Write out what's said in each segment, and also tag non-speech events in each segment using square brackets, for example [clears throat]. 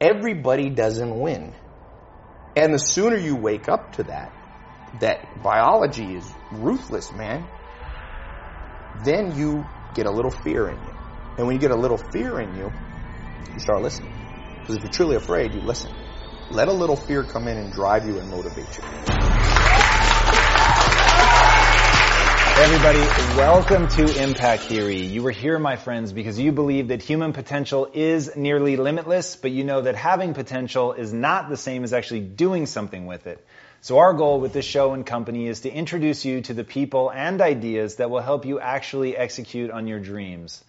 everybody doesn't win. And the sooner you wake up to that, that biology is ruthless, man, then you get a little fear in you. And when you get a little fear in you, you start listening. Because if you're truly afraid, you listen. Let a little fear come in and drive you and motivate you. Everybody, welcome to Impact Theory. You are here, my friends, because you believe that human potential is nearly limitless, but you know that having potential is not the same as actually doing something with it. So our goal with this show and company is to introduce you to the people and ideas that will help you actually execute on your dreams.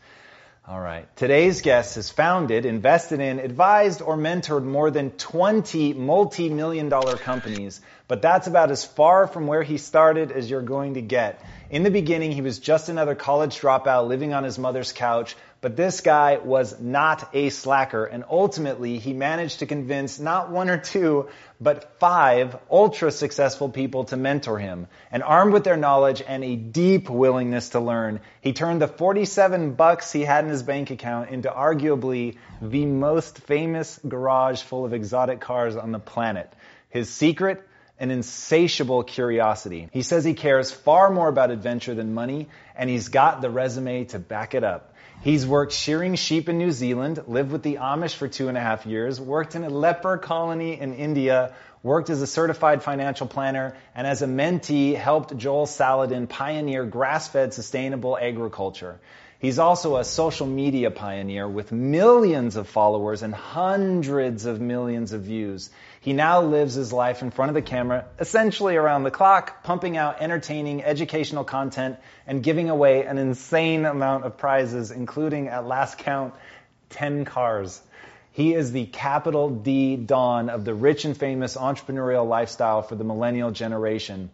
All right. Today's guest has founded, invested in, advised, or mentored more than 20 multi-million dollar companies, but that's about as far from where he started as you're going to get. In the beginning, he was just another college dropout living on his mother's couch, but this guy was not a slacker, and ultimately he managed to convince not one or two, but five ultra successful people to mentor him. And armed with their knowledge and a deep willingness to learn, he turned the 47 bucks he had in his bank account into arguably the most famous garage full of exotic cars on the planet. His secret? An insatiable curiosity. He says he cares far more about adventure than money, and he's got the resume to back it up. He's worked shearing sheep in New Zealand, lived with the Amish for two and a half years, worked in a leper colony in India, worked as a certified financial planner, and as a mentee helped Joel Salatin pioneer grass-fed sustainable agriculture. He's also a social media pioneer with millions of followers and hundreds of millions of views. He now lives his life in front of the camera, essentially around the clock, pumping out entertaining, educational content and giving away an insane amount of prizes, including, at last count, 10 cars. He is the capital D Don of the rich and famous entrepreneurial lifestyle for the millennial generation.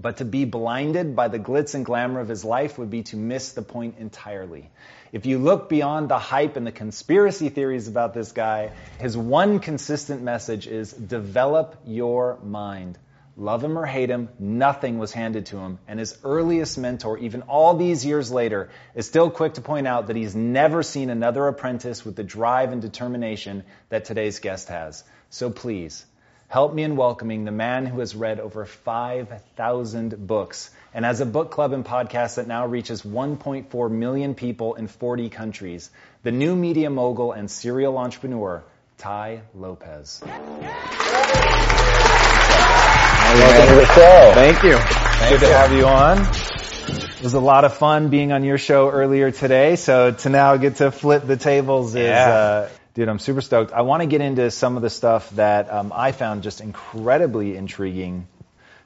But to be blinded by the glitz and glamour of his life would be to miss the point entirely. If you look beyond the hype and the conspiracy theories about this guy, his one consistent message is develop your mind. Love him or hate him, nothing was handed to him. And his earliest mentor, even all these years later, is still quick to point out that he's never seen another apprentice with the drive and determination that today's guest has. So please, help me in welcoming the man who has read over 5,000 books and has a book club and podcast that now reaches 1.4 million people in 40 countries. The new media mogul and serial entrepreneur, Tai Lopez. Welcome to the show. Thank you. Thank Good you. to have you on. It was a lot of fun being on your show earlier today, so to now get to flip the tables is, yeah. uh, dude, I'm super stoked. I want to get into some of the stuff that um, I found just incredibly intriguing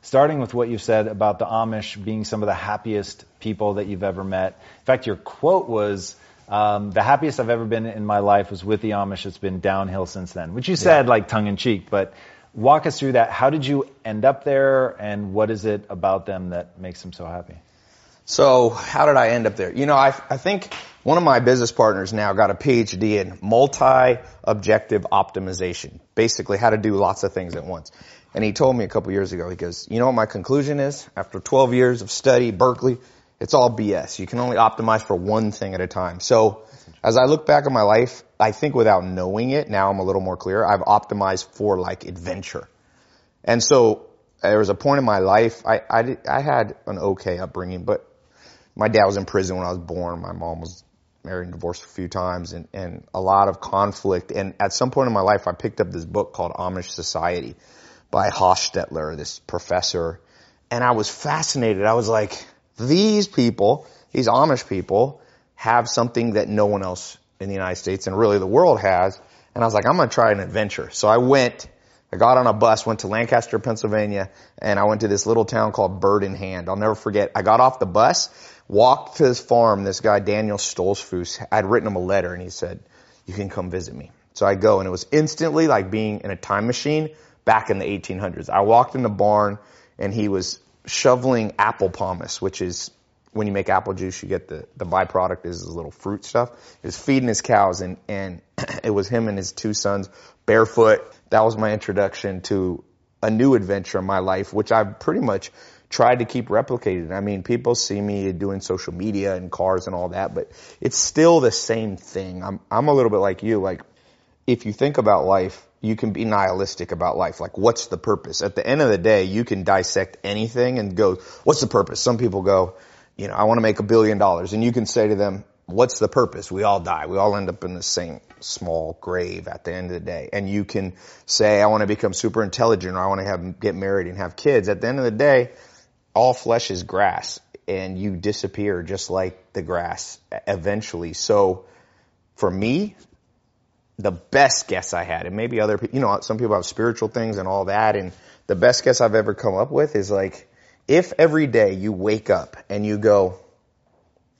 starting with what you said about the Amish being some of the happiest people that you've ever met. In fact, your quote was, um, the happiest I've ever been in my life was with the Amish. It's been downhill since then, which you said yeah. like tongue in cheek, but walk us through that. How did you end up there and what is it about them that makes them so happy? So how did I end up there? You know, I, I think one of my business partners now got a PhD in multi-objective optimization. Basically how to do lots of things at once. And he told me a couple years ago, he goes, you know what my conclusion is? After 12 years of study, Berkeley, it's all BS. You can only optimize for one thing at a time. So as I look back on my life, I think without knowing it, now I'm a little more clear, I've optimized for like adventure. And so there was a point in my life, I, I, I had an okay upbringing, but my dad was in prison when I was born. My mom was married and divorced a few times and, and a lot of conflict. And at some point in my life, I picked up this book called Amish Society by Hostetler, this professor. And I was fascinated. I was like, these people, these Amish people, have something that no one else in the United States and really the world has. And I was like, I'm going to try an adventure. So I went, I got on a bus, went to Lancaster, Pennsylvania, and I went to this little town called Bird in Hand. I'll never forget. I got off the bus, walked to this farm. This guy, Daniel Stolzfus, I'd written him a letter and he said, you can come visit me. So I go and it was instantly like being in a time machine back in the 1800s. I walked in the barn and he was shoveling apple pomace, which is when you make apple juice, you get the, the byproduct is this little fruit stuff. He was feeding his cows and, and [clears throat] it was him and his two sons barefoot. That was my introduction to a new adventure in my life, which I've pretty much tried to keep replicating. I mean, people see me doing social media and cars and all that, but it's still the same thing. I'm, I'm a little bit like you. Like if you think about life, you can be nihilistic about life. Like, what's the purpose? At the end of the day, you can dissect anything and go, what's the purpose? Some people go, you know, I want to make a billion dollars. And you can say to them, what's the purpose? We all die. We all end up in the same small grave at the end of the day. And you can say, I want to become super intelligent or I want to have, get married and have kids. At the end of the day, all flesh is grass and you disappear just like the grass eventually. So for me, the best guess I had, and maybe other people, you know, some people have spiritual things and all that, and the best guess I've ever come up with is like, if every day you wake up and you go,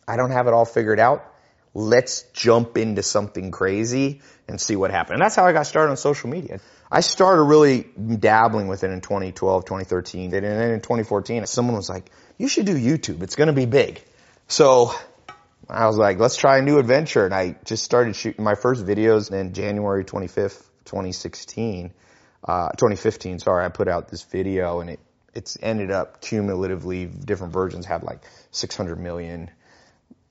I don't have it all figured out, let's jump into something crazy and see what happens. And that's how I got started on social media. I started really dabbling with it in 2012, 2013, and then in 2014, someone was like, you should do YouTube. It's going to be big. So I was like, let's try a new adventure. And I just started shooting my first videos in January 25th, 2016, uh, 2015, sorry, I put out this video and it, it's ended up cumulatively, different versions have like 600 million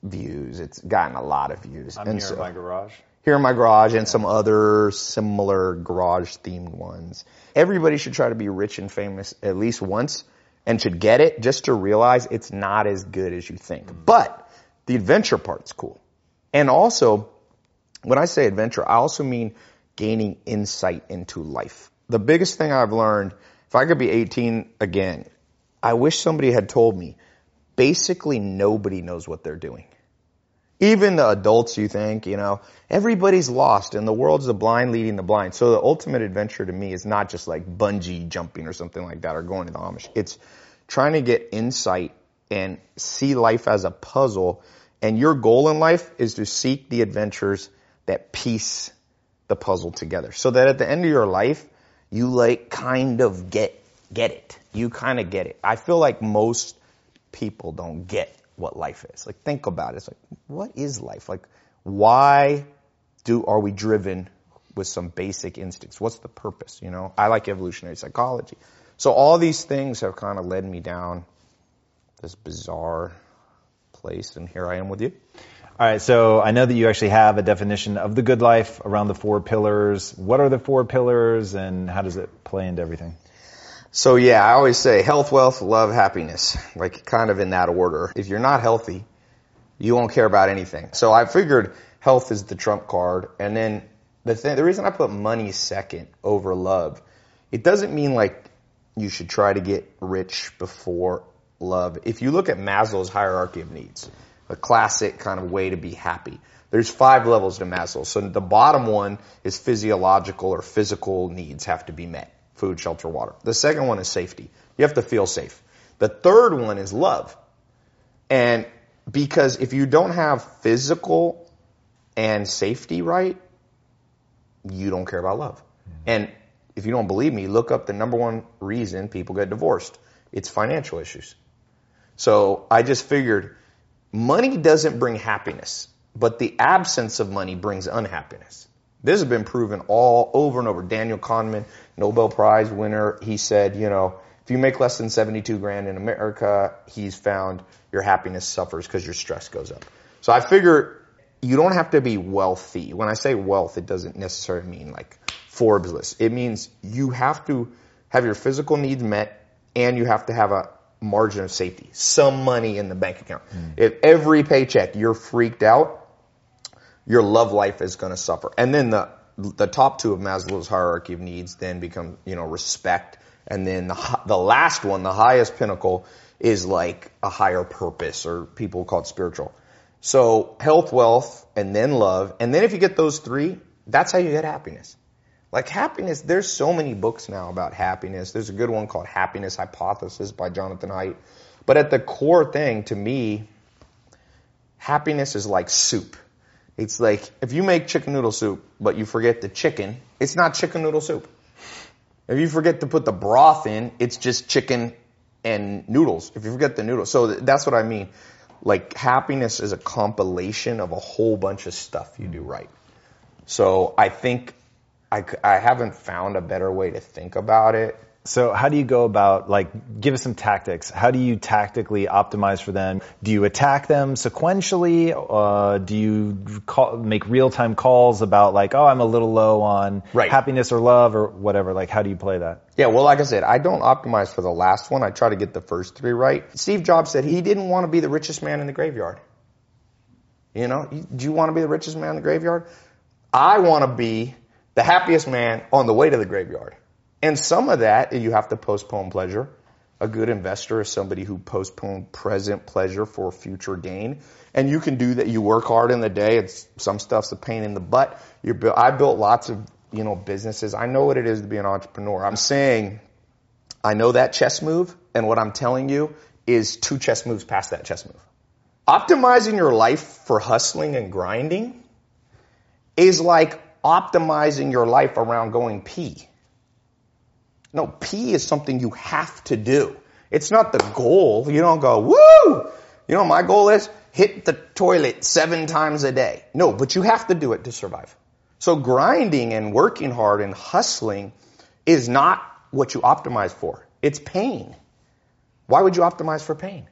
views. It's gotten a lot of views. I'm and here so, in my garage. Here in my garage and some other similar garage themed ones. Everybody should try to be rich and famous at least once and should get it just to realize it's not as good as you think. But the adventure part's cool. And also, when I say adventure, I also mean gaining insight into life. The biggest thing I've learned, if I could be 18 again, I wish somebody had told me, basically nobody knows what they're doing. Even the adults you think, you know, everybody's lost and the world's the blind leading the blind. So the ultimate adventure to me is not just like bungee jumping or something like that or going to the Amish. It's trying to get insight and see life as a puzzle. And your goal in life is to seek the adventures that piece the puzzle together. So that at the end of your life, you like kind of get, get it. You kind of get it. I feel like most people don't get what life is. Like think about it. It's like, what is life? Like why do, are we driven with some basic instincts? What's the purpose? You know, I like evolutionary psychology. So all these things have kind of led me down this bizarre place and here I am with you. All right, so I know that you actually have a definition of the good life around the four pillars. What are the four pillars and how does it play into everything? So yeah, I always say health, wealth, love, happiness, like kind of in that order. If you're not healthy, you won't care about anything. So I figured health is the trump card. And then the thing, the reason I put money second over love, it doesn't mean like you should try to get rich before love. If you look at Maslow's hierarchy of needs, a classic kind of way to be happy. There's five levels to Maslow. So the bottom one is physiological or physical needs have to be met. Food, shelter, water. The second one is safety. You have to feel safe. The third one is love. And because if you don't have physical and safety right, you don't care about love. Mm-hmm. And if you don't believe me, look up the number one reason people get divorced. It's financial issues. So I just figured money doesn't bring happiness, but the absence of money brings unhappiness. This has been proven all over and over. Daniel Kahneman, Nobel Prize winner, he said, you know, if you make less than 72 grand in America, he's found your happiness suffers because your stress goes up. So I figure you don't have to be wealthy. When I say wealth, it doesn't necessarily mean like Forbes list. It means you have to have your physical needs met and you have to have a margin of safety, some money in the bank account. Mm. If every paycheck you're freaked out, your love life is going to suffer. And then the the top two of Maslow's hierarchy of needs then become, you know, respect. And then the, the last one, the highest pinnacle, is like a higher purpose, or people call it spiritual. So health, wealth, and then love. And then if you get those three, that's how you get happiness. Like happiness, there's so many books now about happiness. There's a good one called Happiness Hypothesis by Jonathan Haidt. But at the core thing, to me, happiness is like soup. It's like if you make chicken noodle soup, but you forget the chicken, it's not chicken noodle soup. If you forget to put the broth in, it's just chicken and noodles. If you forget the noodles. So th- that's what I mean. Like happiness is a compilation of a whole bunch of stuff you do right. So I think I, I haven't found a better way to think about it So how do you go about like give us some tactics? How do you tactically optimize for them? Do you attack them sequentially? Uh, do you call, make real time calls about like oh I'm a little low on Right. happiness or love or whatever? Like how do you play that? Yeah, well, like I said, I don't optimize for the last one. I try to get the first three right. Steve Jobs said he didn't want to be the richest man in the graveyard. You know, do you want to be the richest man in the graveyard? I want to be the happiest man on the way to the graveyard. And some of that, you have to postpone pleasure. A good investor is somebody who postpones present pleasure for future gain. And you can do that. You work hard in the day. It's some stuff's a pain in the butt. You're, I built lots of, you know, businesses. I know what it is to be an entrepreneur. I'm saying I know that chess move, and what I'm telling you is two chess moves past that chess move. Optimizing your life for hustling and grinding is like optimizing your life around going pee. No, pee is something you have to do. It's not the goal. You don't go, woo! You know my goal is? Hit the toilet seven times a day. No, but you have to do it to survive. So grinding and working hard and hustling is not what you optimize for. It's pain. Why would you optimize for pain?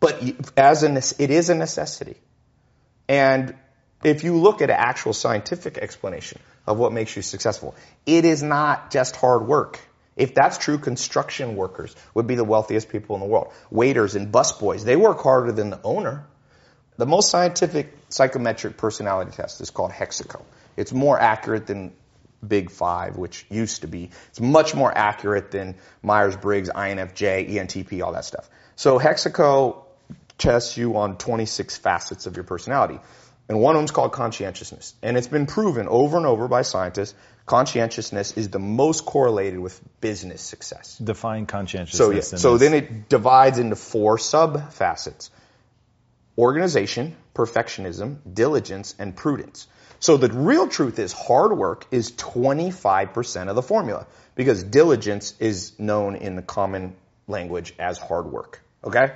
But as a, it is a necessity. And if you look at an actual scientific explanation of what makes you successful, it is not just hard work. If that's true, construction workers would be the wealthiest people in the world. Waiters and busboys, they work harder than the owner. The most scientific psychometric personality test is called Hexaco. It's more accurate than Big Five, which used to be. It's much more accurate than Myers-Briggs, INFJ, ENTP, all that stuff. So Hexaco tests you on 26 facets of your personality. And one of them is called conscientiousness. And it's been proven over and over by scientists, conscientiousness is the most correlated with business success. Define conscientiousness. So yeah, so this. then it divides into four sub facets. Organization, perfectionism, diligence, and prudence. So the real truth is hard work is 25% of the formula because diligence is known in the common language as hard work. Okay?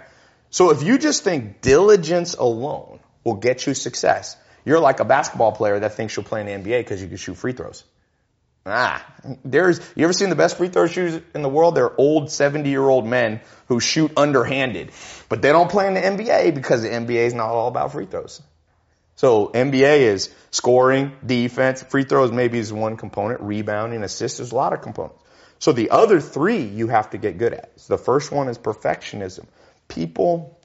So if you just think diligence alone will get you success, you're like a basketball player that thinks you'll play in the NBA because you can shoot free throws. Ah, there's, you ever seen the best free throw shooters in the world? They're old 70 year old men who shoot underhanded, but they don't play in the NBA because the NBA is not all about free throws. So NBA is scoring, defense, free throws maybe is one component, rebounding, assists, there's a lot of components. So the other three you have to get good at. So the first one is perfectionism. People,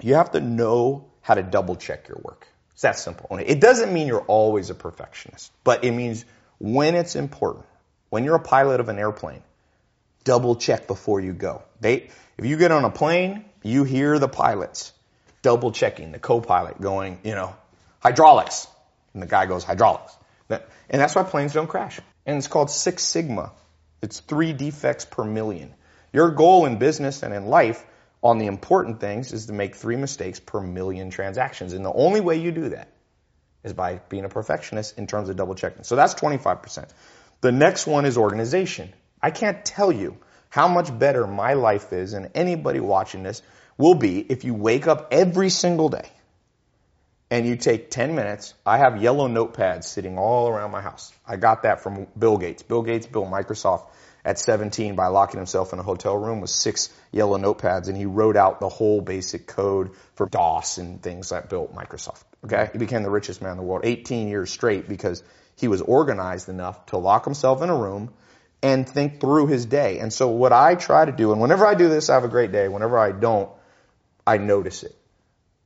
you have to know how to double check your work. It's that simple. It doesn't mean you're always a perfectionist, but it means when it's important, when you're a pilot of an airplane, double check before you go. They, if you get on a plane, you hear the pilots double checking, the co-pilot going, you know, hydraulics. And the guy goes, hydraulics. And that's why planes don't crash. And it's called Six Sigma. It's three defects per million. Your goal in business and in life on the important things is to make three mistakes per million transactions. And the only way you do that is by being a perfectionist in terms of double checking. So that's 25%. The next one is organization. I can't tell you how much better my life is and anybody watching this will be if you wake up every single day and you take 10 minutes. I have yellow notepads sitting all around my house. I got that from Bill Gates. Bill Gates built Microsoft at 17 by locking himself in a hotel room with six yellow notepads and he wrote out the whole basic code for DOS and things that built Microsoft. Okay? He became the richest man in the world 18 years straight because he was organized enough to lock himself in a room and think through his day. And so what I try to do, and whenever I do this, I have a great day. Whenever I don't, I notice it.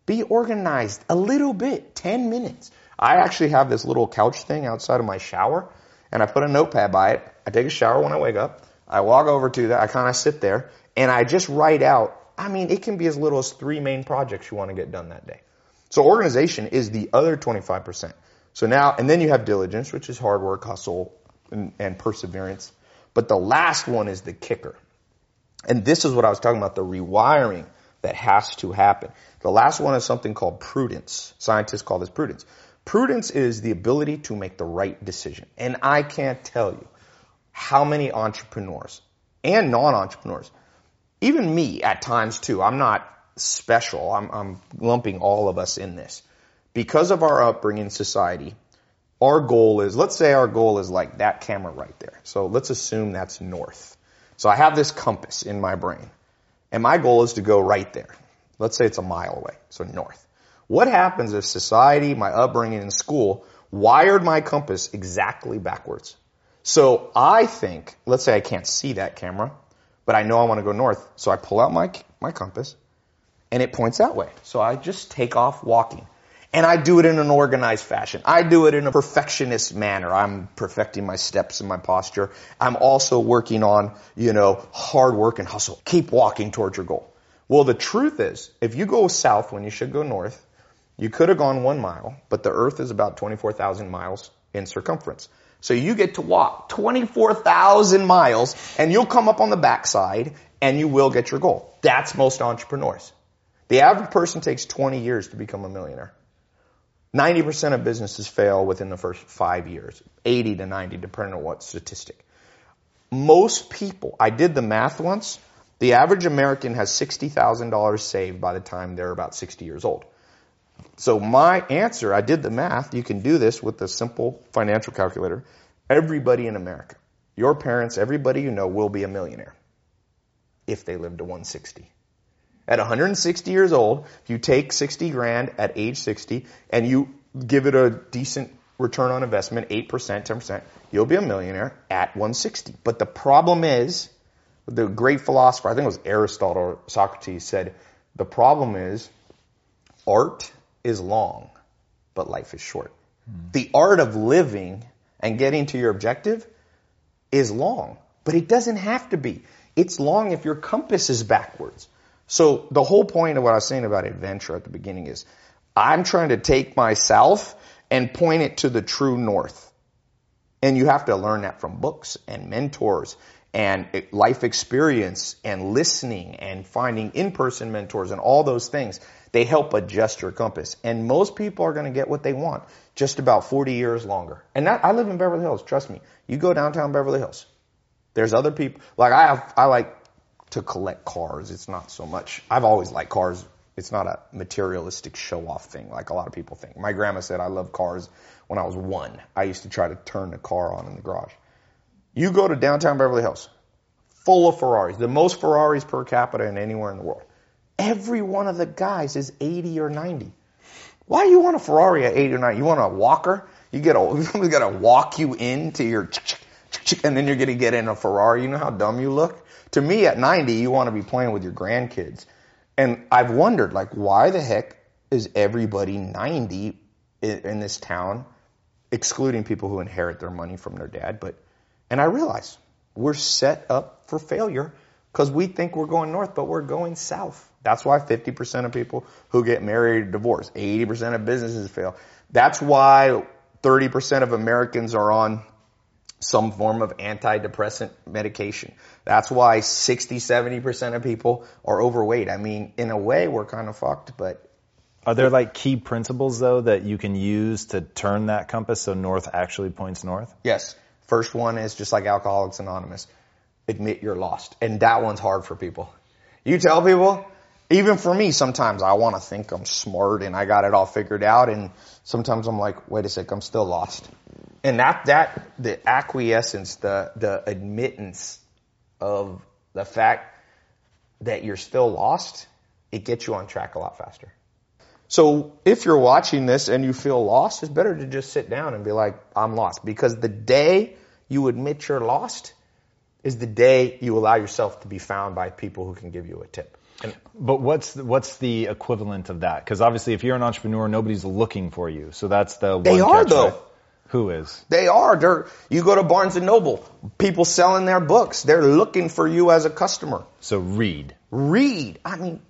Be organized a little bit, 10 minutes. I actually have this little couch thing outside of my shower and I put a notepad by it. I take a shower when I wake up. I walk over to that. I kind of sit there and I just write out. I mean, it can be as little as three main projects you want to get done that day. So organization is the other 25%. So now, and then you have diligence, which is hard work, hustle, and, and perseverance. But the last one is the kicker. And this is what I was talking about, the rewiring that has to happen. The last one is something called prudence. Scientists call this prudence. Prudence is the ability to make the right decision. And I can't tell you how many entrepreneurs and non-entrepreneurs, even me at times too, I'm not special. I'm, I'm lumping all of us in this. Because of our upbringing in society, our goal is, let's say our goal is like that camera right there. So let's assume that's north. So I have this compass in my brain. And my goal is to go right there. Let's say it's a mile away, so north. What happens if society, my upbringing in school, wired my compass exactly backwards? So I think, let's say I can't see that camera, but I know I want to go north. So I pull out my, my compass and it points that way. So I just take off walking. And I do it in an organized fashion. I do it in a perfectionist manner. I'm perfecting my steps and my posture. I'm also working on, you know, hard work and hustle. Keep walking towards your goal. Well, the truth is, if you go south when you should go north, you could have gone one mile, but the earth is about 24,000 miles in circumference. So you get to walk 24,000 miles and you'll come up on the backside and you will get your goal. That's most entrepreneurs. The average person takes 20 years to become a millionaire. 90% of businesses fail within the first five years, 80 to 90, depending on what statistic. Most people, I did the math once, the average American has $60,000 saved by the time they're about 60 years old. So my answer, I did the math, you can do this with a simple financial calculator. Everybody in America, your parents, everybody you know will be a millionaire if they live to 160. At 160 years old, if you take 60 grand at age 60 and you give it a decent return on investment, 8%, 10%, you'll be a millionaire at 160. But the problem is, the great philosopher, I think it was Aristotle or Socrates said, the problem is art is long, but life is short. The art of living and getting to your objective is long, but it doesn't have to be. It's long if your compass is backwards. So the whole point of what I was saying about adventure at the beginning is I'm trying to take myself and point it to the true north. And you have to learn that from books and mentors and life experience and listening and finding in-person mentors and all those things. They help adjust your compass. And most people are going to get what they want just about 40 years longer. And that, I live in Beverly Hills. Trust me. You go downtown Beverly Hills. There's other people, like I have, I like to collect cars. It's not so much. I've always liked cars. It's not a materialistic show off thing like a lot of people think. My grandma said I love cars when I was one. I used to try to turn the car on in the garage. You go to downtown Beverly Hills, full of Ferraris, the most Ferraris per capita in anywhere in the world. Every one of the guys is 80 or 90. Why do you want a Ferrari at 80 or 90? You want a walker? You get a, [laughs] somebody's got to walk you into your, and then you're going to get in a Ferrari. You know how dumb you look? To me, at 90, you want to be playing with your grandkids. And I've wondered, like, why the heck is everybody 90 in, this town, excluding people who inherit their money from their dad? But, and I realize we're set up for failure because we think we're going north, but we're going south. That's why 50% of people who get married divorce. 80% of businesses fail. That's why 30% of Americans are on some form of antidepressant medication. That's why 60, 70% of people are overweight. I mean, in a way, we're kind of fucked, but. Are there like key principles though that you can use to turn that compass so north actually points north? Yes. First one is just like Alcoholics Anonymous. Admit you're lost. And that one's hard for people. You tell people, even for me, sometimes I want to think I'm smart and I got it all figured out. And sometimes I'm like, wait a sec, I'm still lost. And that, that, the acquiescence, the, the admittance of the fact that you're still lost, it gets you on track a lot faster. So if you're watching this and you feel lost, it's better to just sit down and be like, I'm lost. Because the day you admit you're lost is the day you allow yourself to be found by people who can give you a tip. And, but what's the, what's the equivalent of that? Because obviously, if you're an entrepreneur, nobody's looking for you. So that's the they are though. Right? Who is? They are. They're, you go to Barnes and Noble, people selling their books. They're looking for you as a customer. So read. Read. I mean,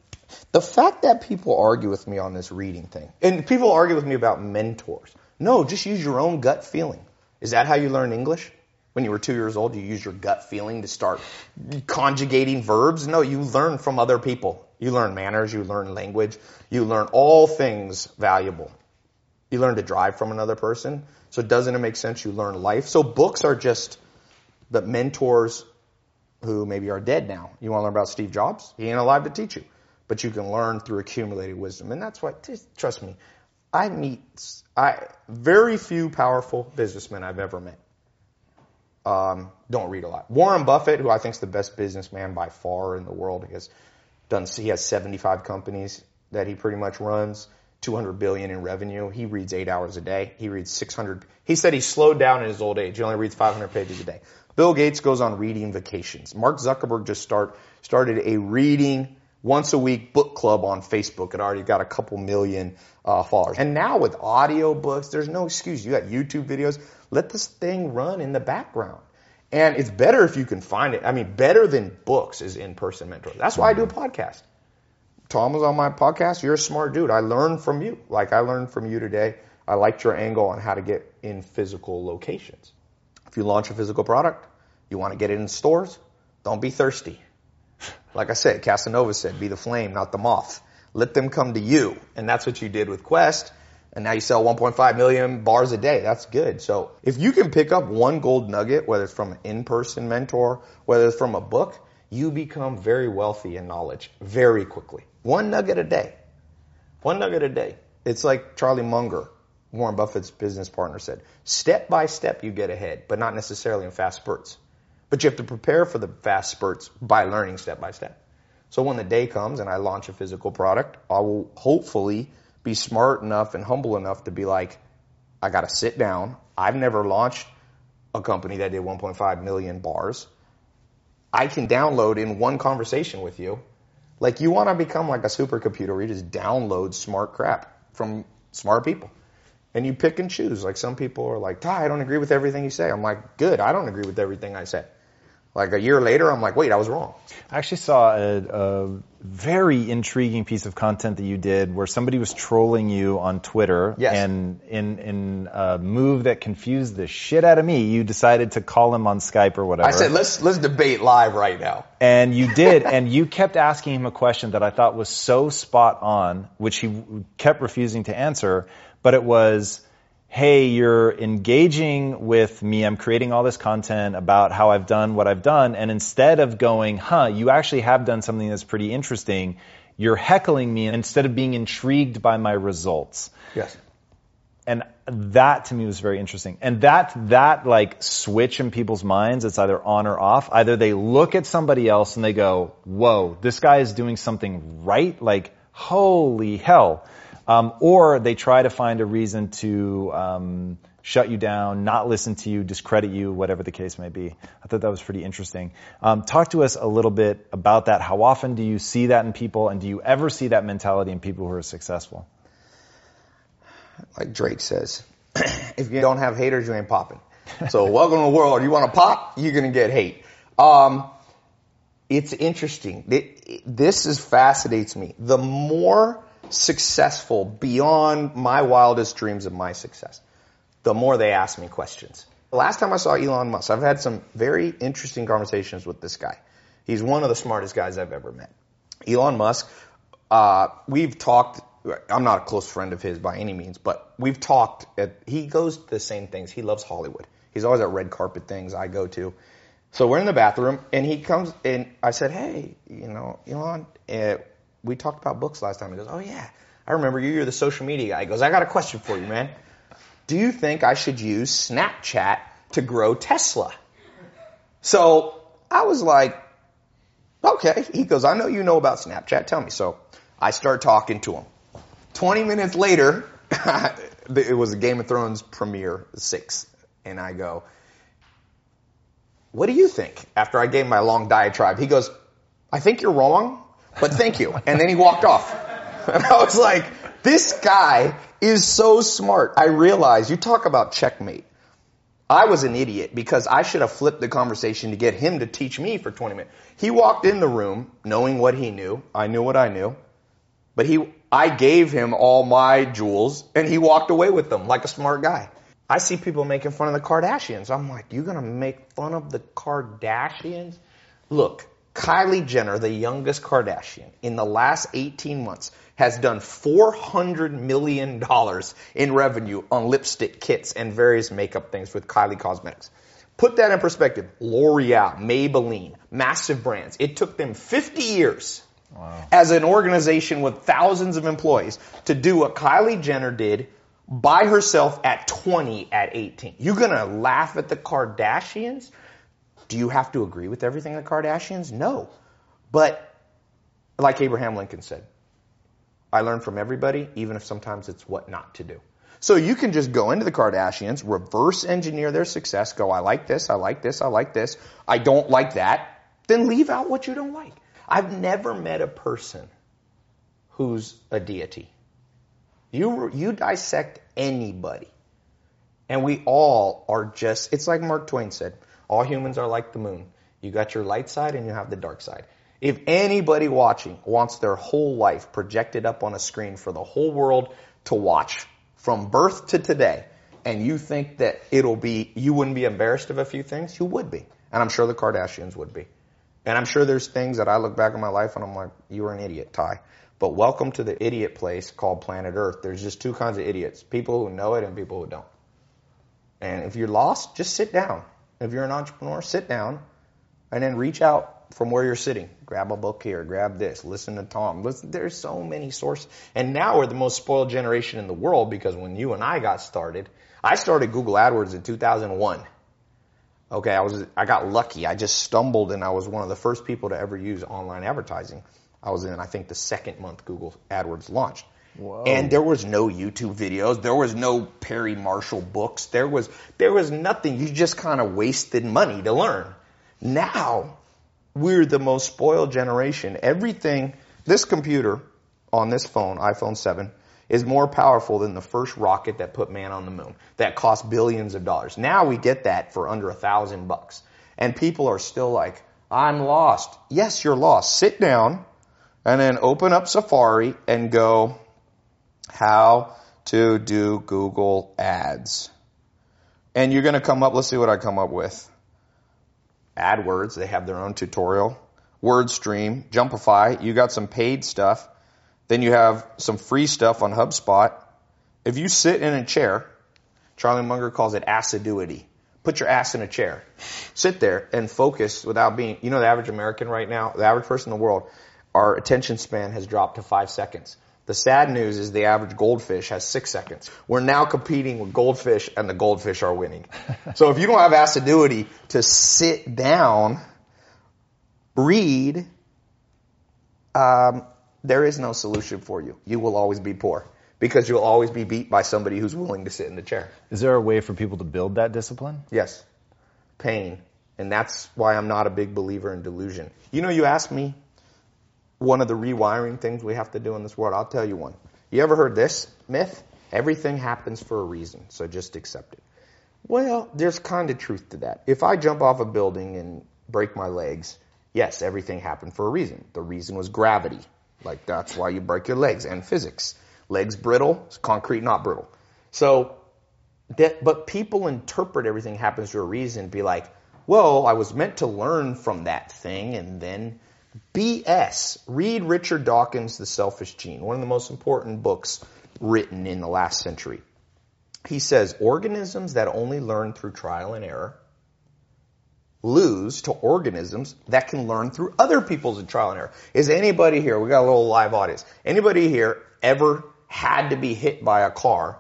the fact that people argue with me on this reading thing, and people argue with me about mentors. No, just use your own gut feeling. Is that how you learn English? When you were two years old, you use your gut feeling to start conjugating verbs? No, you learn from other people. You learn manners, you learn language, you learn all things valuable. You learn to drive from another person. So doesn't it make sense you learn life? So books are just the mentors who maybe are dead now. You want to learn about Steve Jobs? He ain't alive to teach you. But you can learn through accumulated wisdom. And that's why, trust me, I meet I, very few powerful businessmen I've ever met. Um, don't read a lot. Warren Buffett, who I think is the best businessman by far in the world, has done. He has 75 companies that he pretty much runs. 200 billion in revenue. He reads eight hours a day. He reads 600. He said he slowed down in his old age. He only reads 500 pages a day. Bill Gates goes on reading vacations. Mark Zuckerberg just start started a reading once a week book club on Facebook. It already got a couple million uh, followers. And now with audio books, there's no excuse. You got YouTube videos. Let this thing run in the background. And it's better if you can find it. I mean, better than books is in-person mentor. That's why I do a podcast. Tom was on my podcast. You're a smart dude. I learned from you. Like I learned from you today. I liked your angle on how to get in physical locations. If you launch a physical product, you want to get it in stores, don't be thirsty. Like I said, Casanova said, be the flame, not the moth. Let them come to you. And that's what you did with Quest. And now you sell 1.5 million bars a day. That's good. So if you can pick up one gold nugget, whether it's from an in-person mentor, whether it's from a book, you become very wealthy in knowledge very quickly. One nugget a day. One nugget a day. It's like Charlie Munger, Warren Buffett's business partner said, step by step you get ahead, but not necessarily in fast spurts. But you have to prepare for the fast spurts by learning step by step. So when the day comes and I launch a physical product, I will hopefully be smart enough and humble enough to be like, I got to sit down. I've never launched a company that did 1.5 million bars. I can download in one conversation with you. Like you want to become like a supercomputer where you just download smart crap from smart people. And you pick and choose. Like some people are like, Tai, I don't agree with everything you say. I'm like, good. I don't agree with everything I say. Like a year later, I'm like, wait, I was wrong. I actually saw a, a, very intriguing piece of content that you did where somebody was trolling you on Twitter. Yes. And in, in a move that confused the shit out of me, you decided to call him on Skype or whatever. I said, let's, let's debate live right now. And you [laughs] did, and you kept asking him a question that I thought was so spot on, which he kept refusing to answer, but it was, hey, you're engaging with me. I'm creating all this content about how I've done what I've done. And instead of going, huh, you actually have done something that's pretty interesting, you're heckling me instead of being intrigued by my results. Yes. And that to me was very interesting. And that, that like switch in people's minds, it's either on or off. Either they look at somebody else and they go, whoa, this guy is doing something right. Like, holy hell um, or they try to find a reason to um, shut you down, not listen to you, discredit you, whatever the case may be. I thought that was pretty interesting. Um, talk to us a little bit about that. How often do you see that in people, and do you ever see that mentality in people who are successful? Like Drake says, [clears throat] if you don't have haters, you ain't popping. So [laughs] welcome to the world. You want to pop, you're gonna get hate. Um, it's interesting. It, this is fascinates me. The more successful beyond my wildest dreams of my success, the more they ask me questions. The last time I saw Elon Musk, I've had some very interesting conversations with this guy. He's one of the smartest guys I've ever met. Elon Musk, uh, we've talked, I'm not a close friend of his by any means, but we've talked, at, he goes to the same things. He loves Hollywood. He's always at red carpet things I go to. So we're in the bathroom and he comes and I said, hey, you know, Elon, uh, we talked about books last time. He goes, oh yeah, I remember you. You're the social media guy. He goes, I got a question for you, man. Do you think I should use Snapchat to grow Tesla? So I was like, okay. He goes, I know you know about Snapchat. Tell me. So I start talking to him. 20 minutes later, [laughs] it was a Game of Thrones premiere, six. And I go, what do you think? After I gave my long diatribe, he goes, I think you're wrong, but thank you. And then he walked off. [laughs] And I was like, this guy is so smart. I realized you talk about checkmate. I was an idiot because I should have flipped the conversation to get him to teach me for 20 minutes. He walked in the room knowing what he knew. I knew what I knew. But he, I gave him all my jewels and he walked away with them like a smart guy. I see people making fun of the Kardashians. I'm like, you're gonna make fun of the Kardashians? Look, Kylie Jenner, the youngest Kardashian, in the last 18 months has done $400 million in revenue on lipstick kits and various makeup things with Kylie Cosmetics. Put that in perspective. L'Oreal, Maybelline, massive brands. It took them 50 years wow. as an organization with thousands of employees to do what Kylie Jenner did by herself at 20 at 18. You're gonna laugh at the Kardashians? Do you have to agree with everything the Kardashians? No. But like Abraham Lincoln said, I learn from everybody, even if sometimes it's what not to do. So you can just go into the Kardashians, reverse engineer their success, go, I like this, I like this, I like this, I don't like that, then leave out what you don't like. I've never met a person who's a deity. You, you dissect anybody. And we all are just, it's like Mark Twain said, all humans are like the moon. You got your light side and you have the dark side. If anybody watching wants their whole life projected up on a screen for the whole world to watch from birth to today, and you think that it'll be, you wouldn't be embarrassed of a few things, you would be. And I'm sure the Kardashians would be. And I'm sure there's things that I look back on my life and I'm like, you were an idiot, Tai. But welcome to the idiot place called planet Earth. There's just two kinds of idiots. People who know it and people who don't. And if you're lost, just sit down. If you're an entrepreneur, sit down and then reach out from where you're sitting. Grab a book here, grab this, listen to Tom. Listen, there's so many sources. And now we're the most spoiled generation in the world because when you and I got started, I started Google AdWords in 2001. Okay, I was, I got lucky. I just stumbled and I was one of the first people to ever use online advertising. I was in, I think, the second month Google AdWords launched. Whoa. And there was no YouTube videos. There was no Perry Marshall books. There was, there was nothing. You just kind of wasted money to learn. Now, we're the most spoiled generation. Everything, this computer on this phone, iPhone 7, is more powerful than the first rocket that put man on the moon. That cost billions of dollars. Now we get that for under a thousand bucks. And people are still like, I'm lost. Yes, you're lost. Sit down and then open up Safari and go how to do Google ads. And you're going to come up, let's see what I come up with. AdWords, they have their own tutorial. WordStream, Jumpify, you got some paid stuff. Then you have some free stuff on HubSpot. If you sit in a chair, Charlie Munger calls it assiduity. Put your ass in a chair. Sit there and focus without being, you know, the average American right now, the average person in the world, our attention span has dropped to five seconds. The sad news is the average goldfish has six seconds. We're now competing with goldfish and the goldfish are winning. [laughs] so if you don't have assiduity to sit down, read, um, there is no solution for you. You will always be poor because you'll always be beat by somebody who's willing to sit in the chair. Is there a way for people to build that discipline? Yes. Pain. And that's why I'm not a big believer in delusion. You know, you asked me one of the rewiring things we have to do in this world. I'll tell you one. You ever heard this myth? Everything happens for a reason, so just accept it. Well, there's kind of truth to that. If I jump off a building and break my legs, yes, everything happened for a reason. The reason was gravity. Like that's why you break your legs and physics. Legs brittle, concrete not brittle. So that, but people interpret everything happens for a reason, be like, well, I was meant to learn from that thing and then BS. Read Richard Dawkins' The Selfish Gene, one of the most important books written in the last century. He says organisms that only learn through trial and error lose to organisms that can learn through other people's trial and error. Is anybody here, we got a little live audience, anybody here ever had to be hit by a car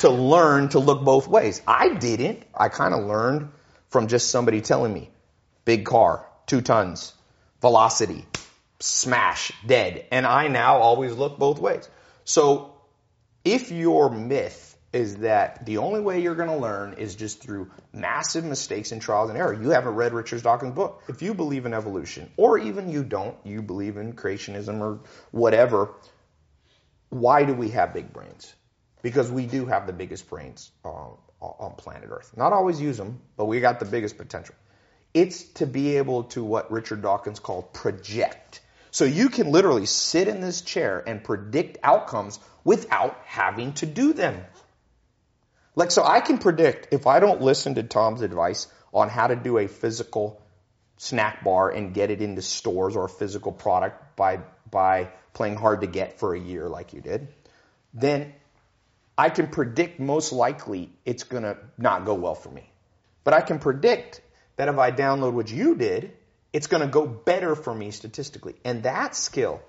to learn to look both ways? I didn't. I kind of learned from just somebody telling me, big car, two tons, velocity, smash, dead. And I now always look both ways. So if your myth is that the only way you're going to learn is just through massive mistakes and trials and error, you haven't read Richard Dawkins' book. If you believe in evolution, or even you don't, you believe in creationism or whatever, why do we have big brains? Because we do have the biggest brains uh, on planet Earth. Not always use them, but we got the biggest potential. It's to be able to what Richard Dawkins called project. So you can literally sit in this chair and predict outcomes without having to do them. Like, so I can predict if I don't listen to Tom's advice on how to do a physical snack bar and get it into stores or a physical product by, by playing hard to get for a year like you did, then I can predict most likely it's gonna not go well for me. But I can predict that if I download what you did, it's going to go better for me statistically. And that skill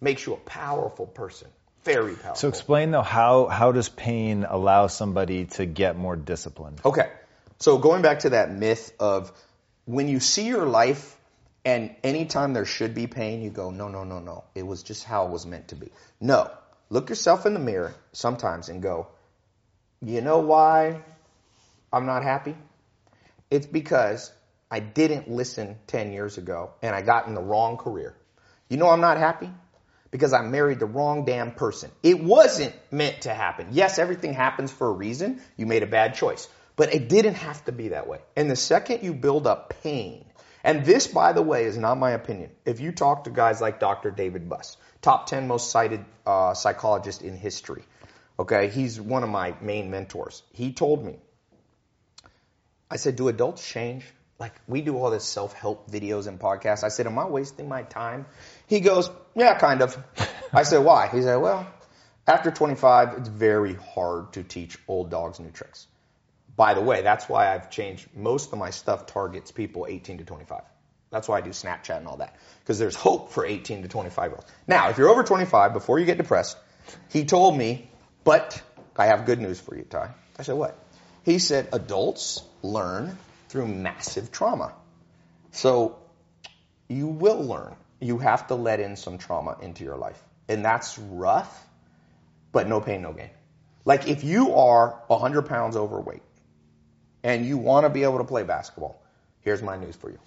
makes you a powerful person. Very powerful. So explain though how how does pain allow somebody to get more disciplined? Okay. So going back to that myth of when you see your life and anytime there should be pain, you go, no, no, no, no. It was just how it was meant to be. No. Look yourself in the mirror sometimes and go, you know why I'm not happy? It's because I didn't listen 10 years ago and I got in the wrong career. You know I'm not happy? Because I married the wrong damn person. It wasn't meant to happen. Yes, everything happens for a reason. You made a bad choice. But it didn't have to be that way. And the second you build up pain, and this, by the way, is not my opinion. If you talk to guys like Dr. David Buss, top 10 most cited uh, psychologist in history, okay, he's one of my main mentors. He told me, I said, do adults change? Like, we do all this self-help videos and podcasts. I said, am I wasting my time? He goes, yeah, kind of. I said, why? He said, well, after 25, it's very hard to teach old dogs new tricks. By the way, that's why I've changed most of my stuff targets people 18 to 25. That's why I do Snapchat and all that. Because there's hope for 18 to 25 year olds. Now, if you're over 25, before you get depressed, he told me, but I have good news for you, Tai. I said, what? He said, adults learn through massive trauma. So you will learn. You have to let in some trauma into your life. And that's rough, but no pain, no gain. Like if you are 100 pounds overweight and you want to be able to play basketball, here's my news for you.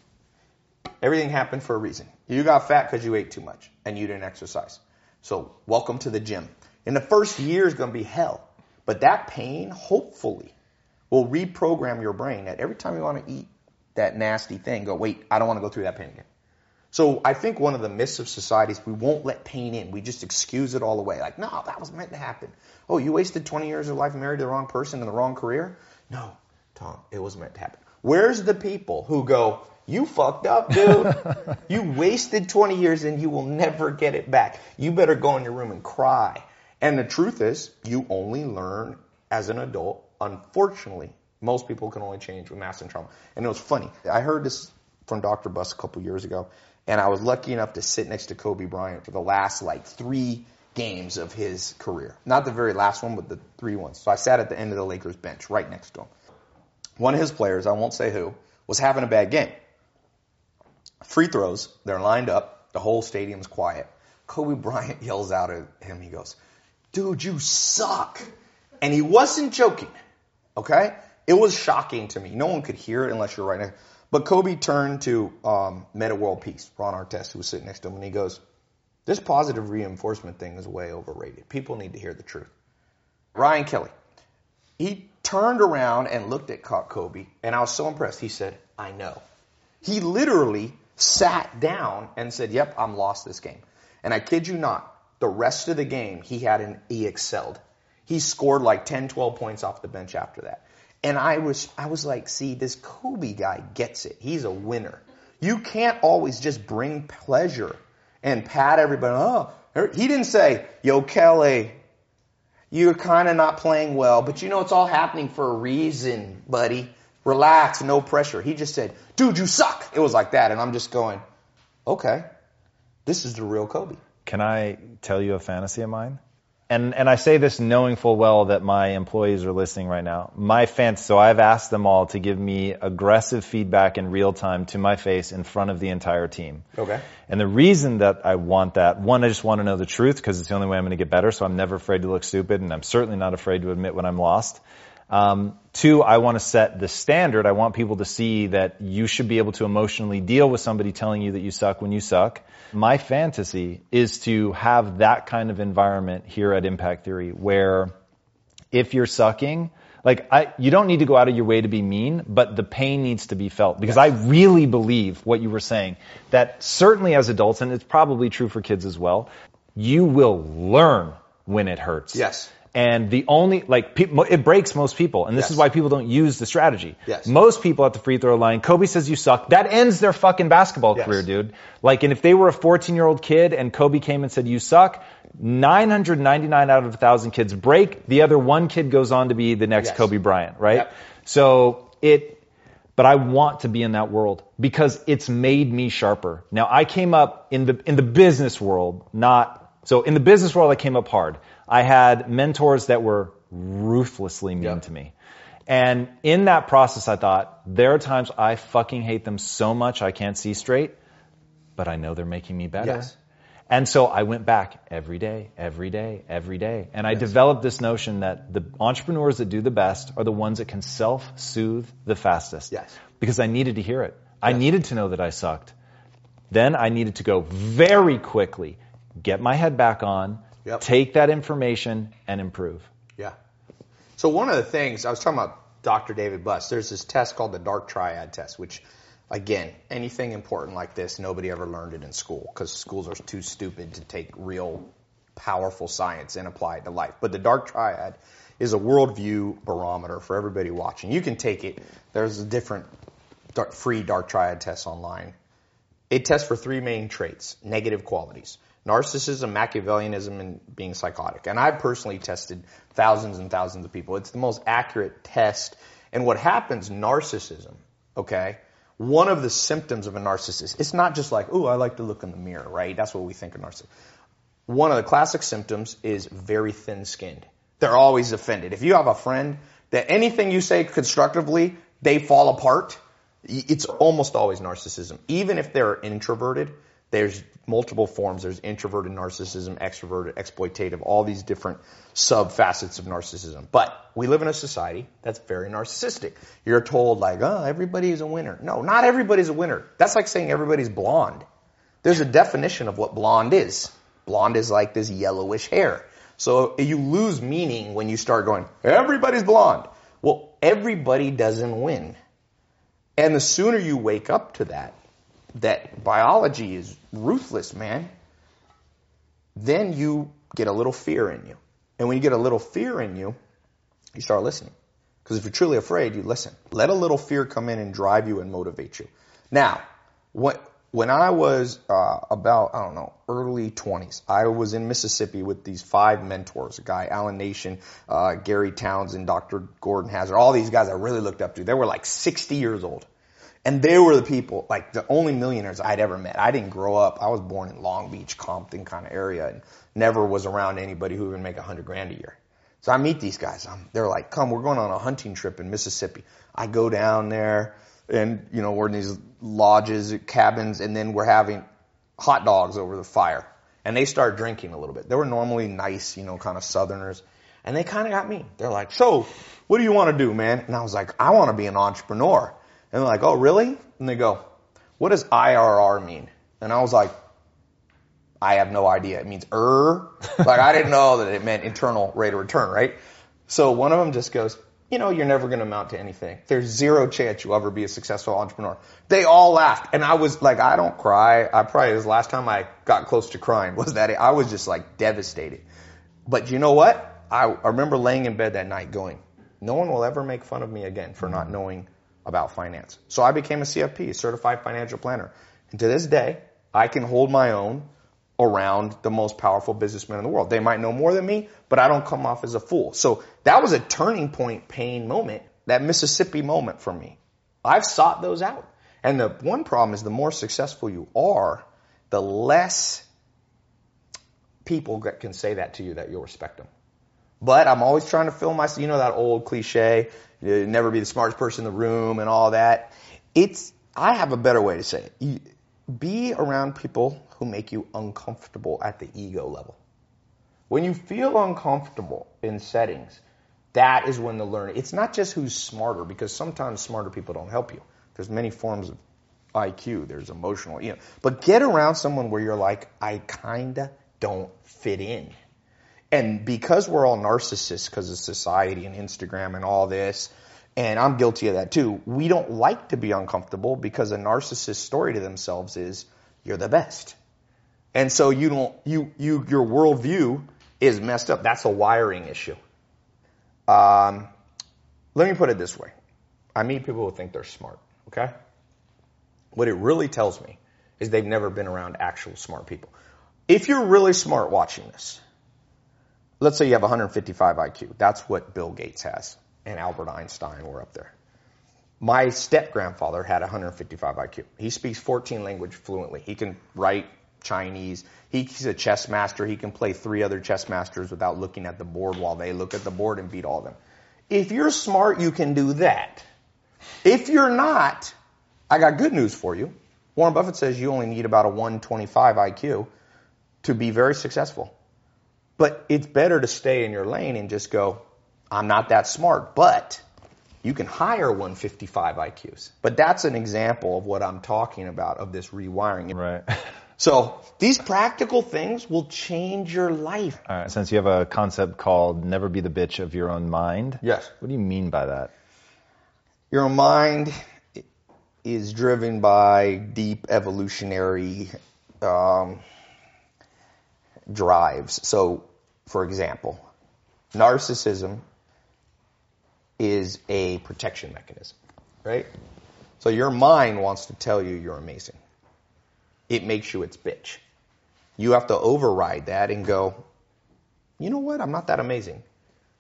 Everything happened for a reason. You got fat because you ate too much and you didn't exercise. So welcome to the gym. In the first year is going to be hell. But that pain, hopefully, will reprogram your brain that every time you want to eat that nasty thing, go, wait, I don't want to go through that pain again. So I think one of the myths of society is we won't let pain in. We just excuse it all away. Like, no, that was meant to happen. Oh, you wasted 20 years of life married the wrong person in the wrong career? No, Tom, it was meant to happen. Where's the people who go, you fucked up, dude. you wasted 20 years and you will never get it back. You better go in your room and cry. And the truth is, you only learn as an adult. Unfortunately, most people can only change with massive trauma. And it was funny. I heard this from Dr. Buss a couple years ago, and I was lucky enough to sit next to Kobe Bryant for the last like three games of his career. Not the very last one, but the three ones. So I sat at the end of the Lakers bench right next to him. One of his players, I won't say who, was having a bad game. Free throws, they're lined up, the whole stadium's quiet. Kobe Bryant [laughs] yells out at him, he goes, dude, you suck. And he wasn't joking. Okay? It was shocking to me. No one could hear it unless you're right next. But Kobe turned to um, Metta World Peace, Ron Artest, who was sitting next to him, and he goes, this positive reinforcement thing is way overrated. People need to hear the truth. Ryan Kelly, he turned around and looked at Kobe, and I was so impressed. He said, I know. He literally sat down and said, yep, I'm lost this game. And I kid you not, the rest of the game, he had an, he excelled. He scored like 10, 12 points off the bench after that. And I was, I was like, see, this Kobe guy gets it. He's a winner. You can't always just bring pleasure and pat everybody. Oh, er, he didn't say, yo, Kelly, you're kind of not playing well, but you know, it's all happening for a reason, buddy. Relax, no pressure. He just said, dude, you suck. It was like that. And I'm just going, okay, this is the real Kobe. Can I tell you a fantasy of mine? And, and I say this knowing full well that my employees are listening right now. My fans, so I've asked them all to give me aggressive feedback in real time to my face in front of the entire team. Okay. And the reason that I want that, one, I just want to know the truth because it's the only way I'm going to get better. So I'm never afraid to look stupid and I'm certainly not afraid to admit when I'm lost. Um, two, I want to set the standard. I want people to see that you should be able to emotionally deal with somebody telling you that you suck when you suck. My fantasy is to have that kind of environment here at Impact Theory where if you're sucking, like I, you don't need to go out of your way to be mean, but the pain needs to be felt because I really believe what you were saying that certainly as adults, and it's probably true for kids as well, you will learn when it hurts. Yes. And the only, like, people, it breaks most people. And this Yes. is why people don't use the strategy. Yes. Most people at the free throw line, Kobe says you suck. That ends their fucking basketball Yes. career, dude. Like, and if they were a 14 year old kid and Kobe came and said you suck, 999 out of 1,000 kids break. The other one kid goes on to be the next Yes. Kobe Bryant, right? Yep. So it, but I want to be in that world because it's made me sharper. Now I came up in the, in the business world, not, so in the business world I came up hard. I had mentors that were ruthlessly mean Yep. to me. And in that process, I thought, there are times I fucking hate them so much I can't see straight, but I know they're making me better. Yes. And so I went back every day, every day, every day. And I developed this notion that the entrepreneurs that do the best are the ones that can self-soothe the fastest. Yes. Because I needed to hear it. I needed to know that I sucked. Then I needed to go very quickly, get my head back on, Yep. take that information and improve. Yeah. So one of the things I was talking about Dr. David Buss, there's this test called the dark triad test, which again, anything important like this, nobody ever learned it in school because schools are too stupid to take real powerful science and apply it to life. But the dark triad is a worldview barometer for everybody watching. You can take it. There's a different dark, free dark triad tests online. It tests for three main traits, negative qualities. Narcissism, Machiavellianism, and being psychotic. And I've personally tested thousands and thousands of people. It's the most accurate test. And what happens, narcissism, okay? One of the symptoms of a narcissist, it's not just like, oh, I like to look in the mirror, right? That's what we think of narcissist. One of the classic symptoms is very thin skinned. They're always offended. If you have a friend that anything you say constructively, they fall apart, it's almost always narcissism. Even if they're introverted, there's multiple forms. There's introverted narcissism, extroverted, exploitative, all these different sub facets of narcissism. But we live in a society that's very narcissistic. You're told like, oh, everybody is a winner. No, not everybody's a winner. That's like saying everybody's blonde. There's a definition of what blonde is. Blonde is like this yellowish hair. So you lose meaning when you start going, everybody's blonde. Well, everybody doesn't win. And the sooner you wake up to that, that biology is ruthless, man, then you get a little fear in you. And when you get a little fear in you, you start listening. Because if you're truly afraid, you listen. Let a little fear come in and drive you and motivate you. Now, what, when I was uh, about, I don't know, early 20s, I was in Mississippi with these five mentors, a guy, Alan Nation, uh, Gary Townsend, Dr. Gordon Hazard, all these guys I really looked up to. They were like 60 years old. And they were the people, like the only millionaires I'd ever met. I didn't grow up. I was born in Long Beach, Compton kind of area and never was around anybody who would make a hundred grand a year. So I meet these guys. I'm, they're like, come, we're going on a hunting trip in Mississippi. I go down there and, you know, we're in these lodges, cabins, and then we're having hot dogs over the fire. And they start drinking a little bit. They were normally nice, you know, kind of southerners. And they kind of got me. They're like, so what do you want to do, man? And I was like, I want to be an entrepreneur. And they're like, oh, really? And they go, what does IRR mean? And I was like, I have no idea. It means er. [laughs] Like I didn't know that it meant internal rate of return, right? So one of them just goes, you know, you're never going to amount to anything. There's zero chance you'll ever be a successful entrepreneur. They all laughed. And I was like, I don't cry. I probably, was the last time I got close to crying was that I was just like devastated. But you know what? I, I remember laying in bed that night going, no one will ever make fun of me again for not knowing about finance. So I became a CFP, certified financial planner. And to this day, I can hold my own around the most powerful businessmen in the world. They might know more than me, but I don't come off as a fool. So that was a turning point pain moment, that Mississippi moment for me. I've sought those out. And the one problem is the more successful you are, the less people that can say that to you that you'll respect them. But I'm always trying to fill my, you know, that old cliche, uh, never be the smartest person in the room and all that. It's, I have a better way to say it. You, be around people who make you uncomfortable at the ego level. When you feel uncomfortable in settings, that is when the learning, it's not just who's smarter because sometimes smarter people don't help you. There's many forms of IQ. There's emotional, you know, but get around someone where you're like, I kinda don't fit in. And because we're all narcissists because of society and Instagram and all this, and I'm guilty of that too, we don't like to be uncomfortable because a narcissist story to themselves is, you're the best. And so you don't, you, you, your worldview is messed up. That's a wiring issue. Um, let me put it this way. I meet people who think they're smart, okay? What it really tells me is they've never been around actual smart people. If you're really smart watching this, let's say you have 155 IQ. That's what Bill Gates has and Albert Einstein were up there. My step grandfather had 155 IQ. He speaks 14 language fluently. He can write Chinese. He, he's a chess master. He can play three other chess masters without looking at the board while they look at the board and beat all of them. If you're smart, you can do that. If you're not, I got good news for you. Warren Buffett says you only need about a 125 IQ to be very successful. But it's better to stay in your lane and just go, I'm not that smart, but you can hire 155 IQs. But that's an example of what I'm talking about of this rewiring. Right. So these practical things will change your life. All right. Since you have a concept called never be the bitch of your own mind. Yes. What do you mean by that? Your mind is driven by deep evolutionary um, drives. So, for example, narcissism is a protection mechanism, right? So your mind wants to tell you you're amazing. It makes you its bitch. You have to override that and go, you know what? I'm not that amazing.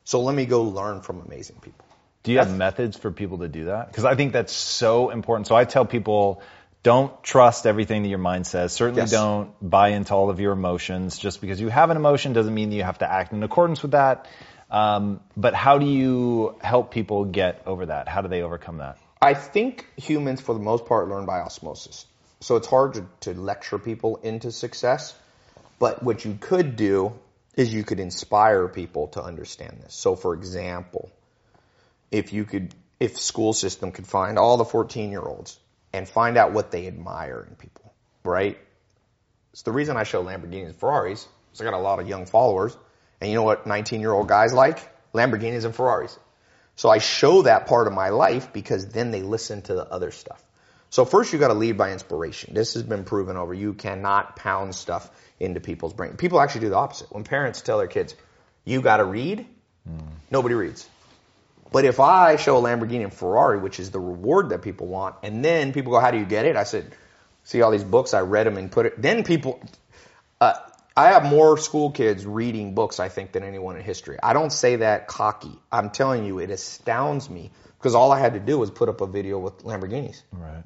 So let me go learn from amazing people. Do you have methods for people to do that? Because I think that's so important. So I tell people, don't trust everything that your mind says. Certainly Yes. don't buy into all of your emotions. Just because you have an emotion doesn't mean that you have to act in accordance with that. Um, but how do you help people get over that? How do they overcome that? I think humans, for the most part, learn by osmosis. So it's hard to, to lecture people into success. But what you could do is you could inspire people to understand this. So, for example, if you could, if school system could find all the 14 year olds and find out what they admire in people, right? It's the reason I show Lamborghinis and Ferraris. Is I got a lot of young followers, and you know what 19 year old guys like? Lamborghinis and Ferraris. So I show that part of my life because then they listen to the other stuff. So first you got to lead by inspiration. This has been proven over. You cannot pound stuff into people's brain. People actually do the opposite. When parents tell their kids, "You got to read," hmm. nobody reads. But if I show a Lamborghini and Ferrari, which is the reward that people want, and then people go, "How do you get it?" I said, "See all these books. I read them and put it." Then people, uh, I have more school kids reading books, I think, than anyone in history. I don't say that cocky. I'm telling you, it astounds me because all I had to do was put up a video with Lamborghinis. Right.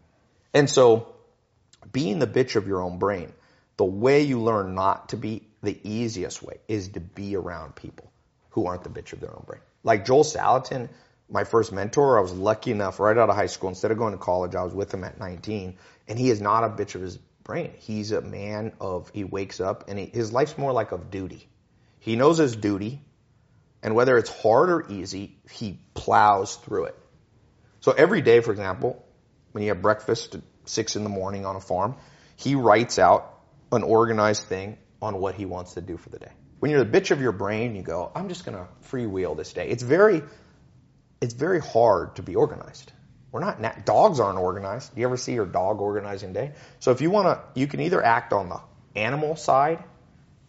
And so, being the bitch of your own brain, the way you learn not to be the easiest way is to be around people who aren't the bitch of their own brain. Like Joel Salatin, my first mentor, I was lucky enough right out of high school, instead of going to college, I was with him at 19, and he is not a bitch of his brain. He's a man of, he wakes up and he, his life's more like of duty. He knows his duty, and whether it's hard or easy, he plows through it. So every day, for example, when you have breakfast at six in the morning on a farm, he writes out an organized thing on what he wants to do for the day. When you're the bitch of your brain, you go, I'm just gonna freewheel this day. It's very, it's very hard to be organized. We're not, na- dogs aren't organized. Do you ever see your dog organizing day? So if you wanna, you can either act on the animal side,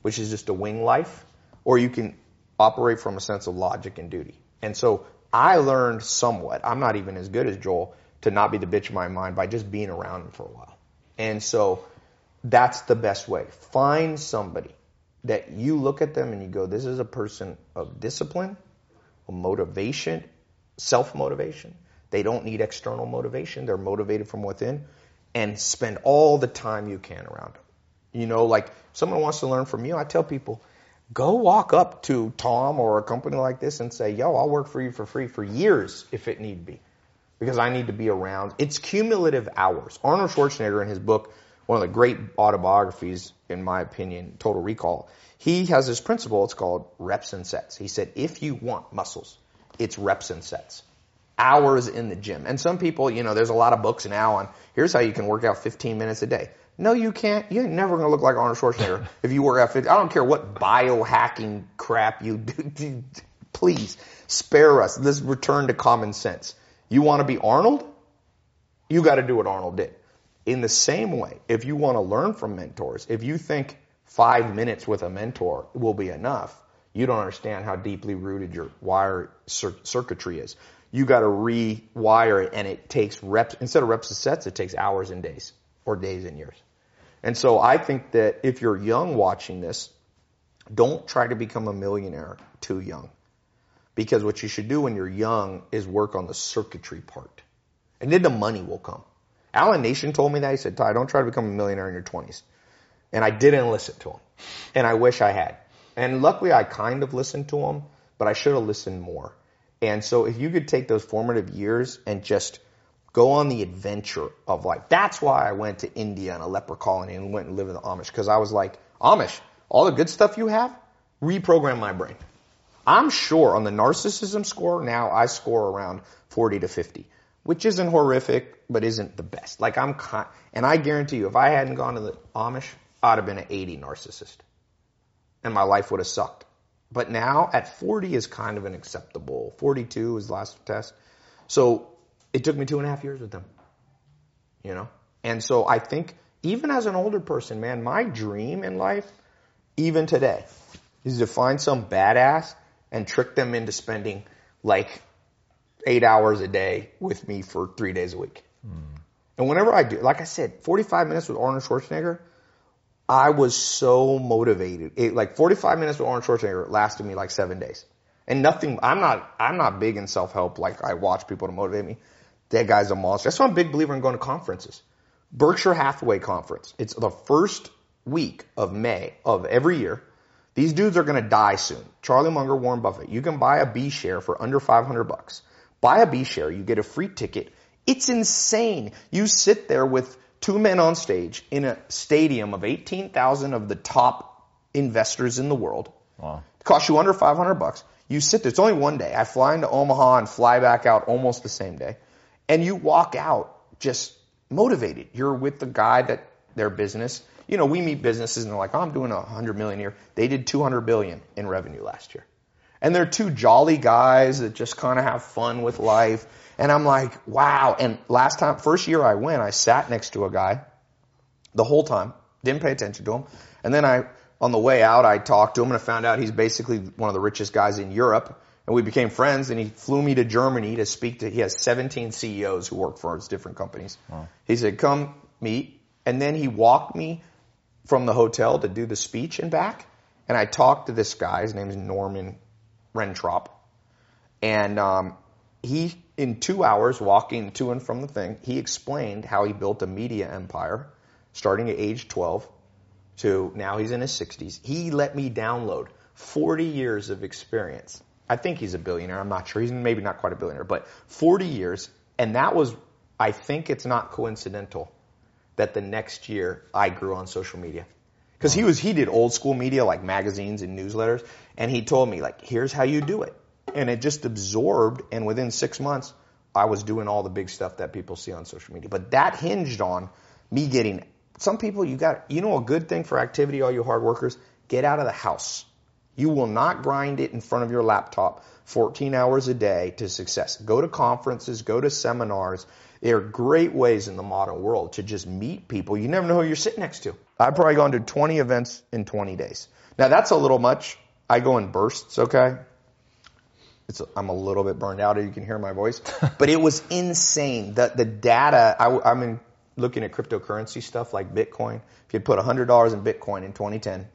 which is just a wing life, or you can operate from a sense of logic and duty. And so I learned somewhat, I'm not even as good as Joel, to not be the bitch of my mind by just being around him for a while. And so that's the best way. Find somebody that you look at them and you go, this is a person of discipline, motivation, self motivation. They don't need external motivation. They're motivated from within and spend all the time you can around them. You know, like someone wants to learn from you, I tell people, go walk up to Tom or a company like this and say, yo, I'll work for you for free for years if it need be. Because I need to be around. It's cumulative hours. Arnold Schwarzenegger in his book, one of the great autobiographies, in my opinion, Total Recall, he has this principle, it's called reps and sets. He said, if you want muscles, it's reps and sets. Hours in the gym. And some people, you know, there's a lot of books now on here's how you can work out 15 minutes a day. No, you can't. You're never going to look like Arnold Schwarzenegger [laughs] if you work out 15. I don't care what biohacking crap you do. [laughs] Please spare us. Let's return to common sense. You want to be Arnold? You got to do what Arnold did. In the same way, if you want to learn from mentors, if you think five minutes with a mentor will be enough, you don't understand how deeply rooted your wire cir- circuitry is. You got to rewire it, and it takes reps. Instead of reps and sets, it takes hours and days, or days and years. And so I think that if you're young watching this, don't try to become a millionaire too young. Because what you should do when you're young is work on the circuitry part. And then the money will come. Alan Nation told me that. He said, Tai, don't try to become a millionaire in your 20s. And I didn't listen to him. And I wish I had. And luckily I kind of listened to him, but I should have listened more. And so if you could take those formative years and just go on the adventure of life. That's why I went to India and a leper colony and went and lived in the Amish because I was like, Amish, all the good stuff you have, reprogram my brain. I'm sure on the narcissism score now I score around 40 to 50, which isn't horrific, but isn't the best. Like I'm, and I guarantee you, if I hadn't gone to the Amish, I'd have been an 80 narcissist and my life would have sucked. But now at 40 is kind of an acceptable. 42 is the last test. So it took me two and a half years with them. You know? And so I think even as an older person, man, my dream in life, even today, is to find some badass and trick them into spending like eight hours a day with me for three days a week. Mm. And whenever I do, like I said, 45 minutes with Arnold Schwarzenegger, I was so motivated. It, like 45 minutes with Arnold Schwarzenegger lasted me like seven days. And nothing, I'm not, I'm not big in self-help. Like I watch people to motivate me. That guy's a monster. That's why I'm a big believer in going to conferences. Berkshire Hathaway conference. It's the first week of May of every year. These dudes are going to die soon. Charlie Munger, Warren Buffett. You can buy a B share for under 500 bucks. Buy a B share. You get a free ticket. It's insane. You sit there with two men on stage in a stadium of 18,000 of the top investors in the world. Wow. It costs you under 500 bucks. You sit there. It's only one day. I fly into Omaha and fly back out almost the same day. And you walk out just motivated. You're with the guy that their business, you know, we meet businesses and they're like, oh, I'm doing a hundred million a year. They did 200 billion in revenue last year. And they're two jolly guys that just kind of have fun with life. And I'm like, wow. And last time, first year I went, I sat next to a guy the whole time, didn't pay attention to him. And then I, on the way out, I talked to him and I found out he's basically one of the richest guys in Europe and we became friends and he flew me to Germany to speak to, he has 17 CEOs who work for his different companies. Wow. He said, come meet. And then he walked me from the hotel to do the speech and back. And I talked to this guy. His name is Norman Rentrop. And, um, he, in two hours walking to and from the thing, he explained how he built a media empire starting at age 12 to now he's in his 60s. He let me download 40 years of experience I think he's a billionaire. I'm not sure. He's maybe not quite a billionaire, but 40 years. And that was, I think it's not coincidental that the next year I grew on social media. Cause he was, he did old school media like magazines and newsletters. And he told me like, here's how you do it. And it just absorbed. And within six months, I was doing all the big stuff that people see on social media. But that hinged on me getting, some people you got, you know, a good thing for activity, all you hard workers, get out of the house. You will not grind it in front of your laptop 14 hours a day to success. Go to conferences, go to seminars. There are great ways in the modern world to just meet people. You never know who you're sitting next to. I've probably gone to 20 events in 20 days. Now that's a little much. I go in bursts, okay? It's, I'm a little bit burned out. You can hear my voice, [laughs] but it was insane. The the data. I, I'm in, looking at cryptocurrency stuff like Bitcoin. If you put $100 in Bitcoin in 2010,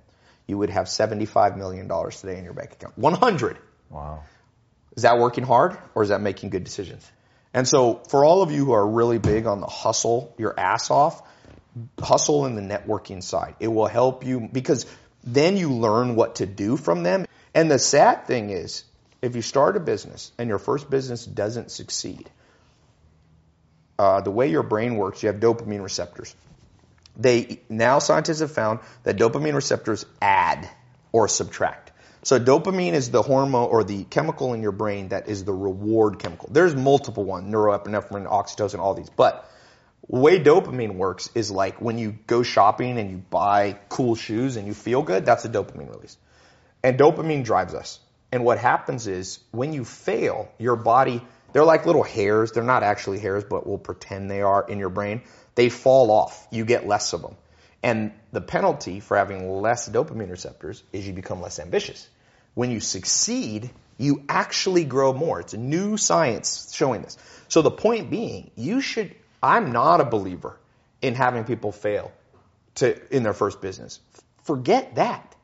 you would have $75 million today in your bank account. 100. Wow. Is that working hard or is that making good decisions? And so for all of you who are really big on the hustle your ass off, hustle in the networking side. It will help you because then you learn what to do from them. And the sad thing is, if you start a business and your first business doesn't succeed, uh, the way your brain works, you have dopamine receptors they now scientists have found that dopamine receptors add or subtract. So dopamine is the hormone or the chemical in your brain that is the reward chemical. There's multiple ones, neuroepinephrine, oxytocin, all these. But way dopamine works is like when you go shopping and you buy cool shoes and you feel good, that's a dopamine release. And dopamine drives us. And what happens is when you fail, your body, they're like little hairs. They're not actually hairs, but we'll pretend they are in your brain they fall off. You get less of them. And the penalty for having less dopamine receptors is you become less ambitious. When you succeed, you actually grow more. It's a new science showing this. So the point being, you should, I'm not a believer in having people fail to, in their first business. Forget that.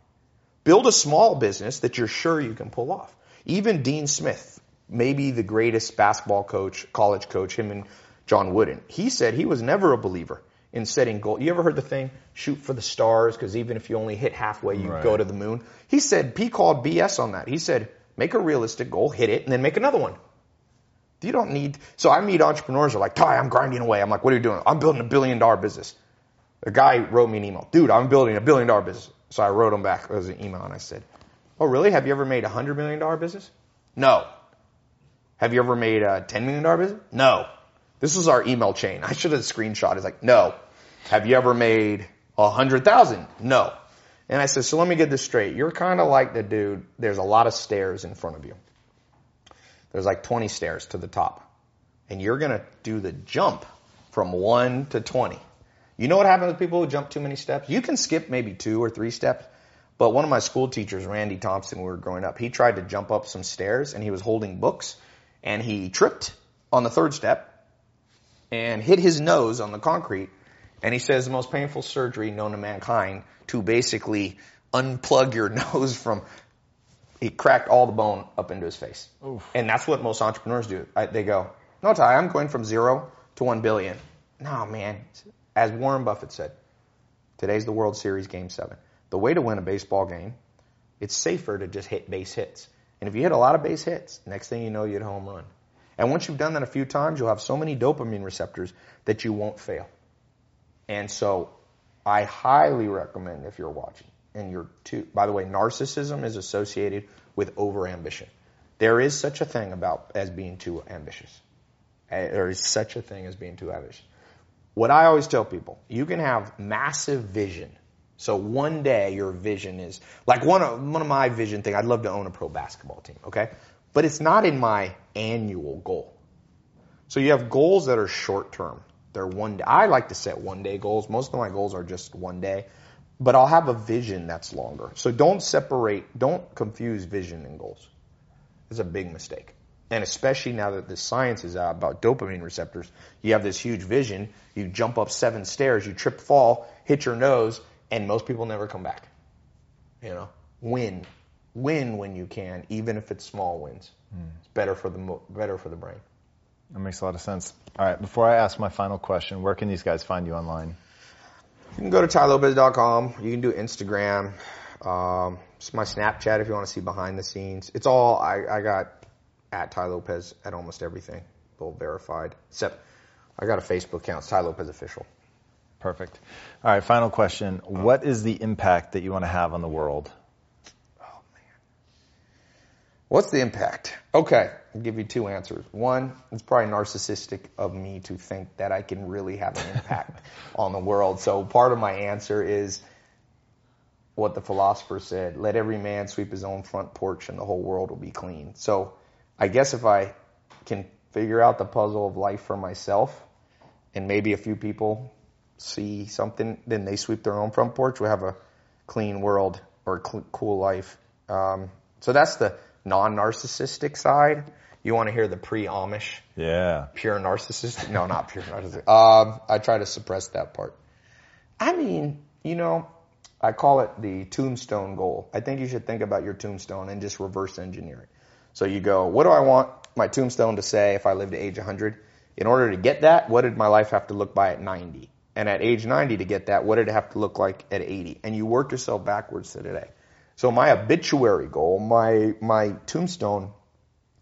Build a small business that you're sure you can pull off. Even Dean Smith, maybe the greatest basketball coach, college coach, him and John Wooden. He said he was never a believer in setting goals. You ever heard the thing, shoot for the stars, because even if you only hit halfway, you Right. go to the moon? He said, he called BS on that. He said, make a realistic goal, hit it, and then make another one. You don't need, so I meet entrepreneurs who are like, Tai, I'm grinding away. I'm like, what are you doing? I'm building a billion dollar business. A guy wrote me an email, dude, I'm building a billion dollar business. So I wrote him back, was an email, and I said, oh really? Have you ever made a hundred million dollar business? No. Have you ever made a $10 million business? No. This was our email chain. I should have screenshot. It's like, no. Have you ever made a hundred thousand? No. And I said, so let me get this straight. You're kind of like the dude, there's a lot of stairs in front of you. There's like 20 stairs to the top. And you're going to do the jump from one to 20. You know what happens with people who jump too many steps? You can skip maybe two or three steps. But one of my school teachers, Randy Thompson, when we were growing up, he tried to jump up some stairs and he was holding books and he tripped on the third step and hit his nose on the concrete. And he says the most painful surgery known to mankind to basically unplug your [laughs] nose from. He cracked all the bone up into his face. And that's what most entrepreneurs do. I, they go, no, Tai, I'm going from zero to one billion. No, man. As Warren Buffett said, today's the World Series game seven. The way to win a baseball game, it's safer to just hit base hits. And if you hit a lot of base hits, next thing you know, you hit a home run. And once you've done that a few times, you'll have so many dopamine receptors that you won't fail. And so I highly recommend if you're watching and you're too, by the way, narcissism is associated with overambition. There is such a thing about as being too ambitious. Uh, There is such a thing as being too ambitious. What I always tell people, you can have massive vision. So one day your vision is like one of one of my vision thing. I'd love to own a pro basketball team, okay? But it's not in my annual goal. So you have goals that are short term. They're one day. I like to set one day goals. Most of my goals are just one day, but I'll have a vision that's longer. So don't separate, don't confuse vision and goals. It's a big mistake. And especially now that the science is out about dopamine receptors, you have this huge vision, you jump up seven stairs, you trip, fall, hit your nose, and most people never come back. You know, win, win when you can, even if it's small wins. Hmm. It's better for the mo- better for the brain. That makes a lot of sense. All right, before I ask my final question, where can these guys find you online? You can go to tailopez.com. You can do Instagram. Um, it's my Snapchat if you want to see behind the scenes. It's all I, I got at Tai Lopez at almost everything. Both verified. Except I got a Facebook account. It's Tai Lopez official. Perfect. All right, final question. What is the impact that you want to have on the world? What's the impact? Okay, I'll give you two answers. One, it's probably narcissistic of me to think that I can really have an impact [laughs] on the world. So part of my answer is what the philosopher said, let every man sweep his own front porch and the whole world will be clean. So I guess if I can figure out the puzzle of life for myself and maybe a few people see something, then they sweep their own front porch, we'll have a clean world or a cl- cool life. Um, so that's the non-narcissistic side. You want to hear the pre-Amish, Yeah. pure narcissistic? No, not pure narcissistic. Um, I try to suppress that part. I mean, you know, I call it the tombstone goal. I think you should think about your tombstone and just reverse engineer it. So you go, what do I want my tombstone to say if I live to age 100? In order to get that, what did my life have to look by at 90? And at age 90 to get that, what did it have to look like at 80? And you work yourself backwards to today. So my obituary goal, my my tombstone,